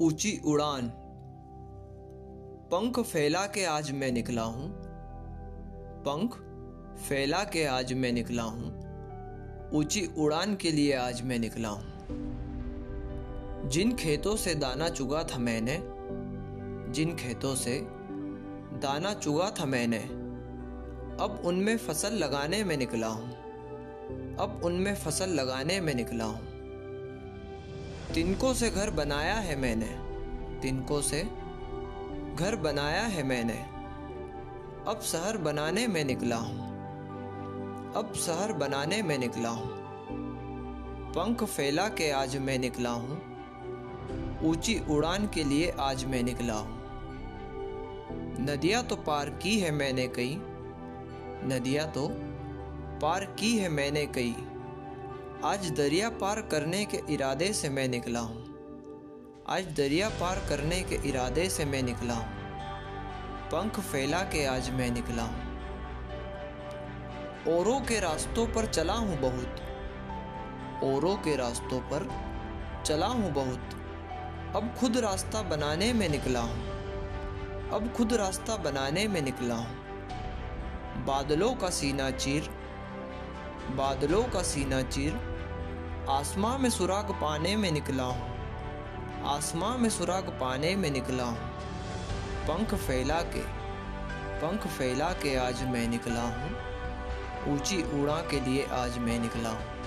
ऊँची उड़ान। पंख फैला के आज मैं निकला हूँ। पंख फैला के आज मैं निकला हूँ। ऊँची उड़ान के लिए आज मैं निकला हूँ। जिन खेतों से दाना चुगा था मैंने, जिन खेतों से दाना चुगा था मैंने, अब उनमें फ़सल लगाने में निकला हूँ। अब उनमें फ़सल लगाने में निकला हूँ। तिनकों से घर बनाया है मैंने। तिनकों से घर बनाया है मैंने। अब शहर बनाने में निकला हूँ। अब शहर बनाने में निकला हूँ। पंख फैला के आज मैं निकला हूँ। ऊँची उड़ान के लिए आज मैं निकला हूँ। नदियाँ तो पार की है मैंने कई नदियाँ तो पार की है मैंने कई आज दरिया पार करने के इरादे से मैं निकला हूँ। आज दरिया पार करने के इरादे से मैं निकला हूँ। पंख फैला के आज मैं निकला हूँ। औरों के रास्तों पर चला हूँ बहुत। औरों के रास्तों पर चला हूँ बहुत। अब खुद रास्ता बनाने में निकला हूँ। अब खुद रास्ता बनाने में निकला हूँ। बादलों का सीना चीर बादलों का सीना चीर, आसमां में सुराग पाने में निकला हूँ। आसमां में सुराग पाने में निकला हूँ। पंख फैला के, पंख फैला के आज मैं निकला हूँ। ऊँची उड़ा के लिए आज मैं निकला हूँ।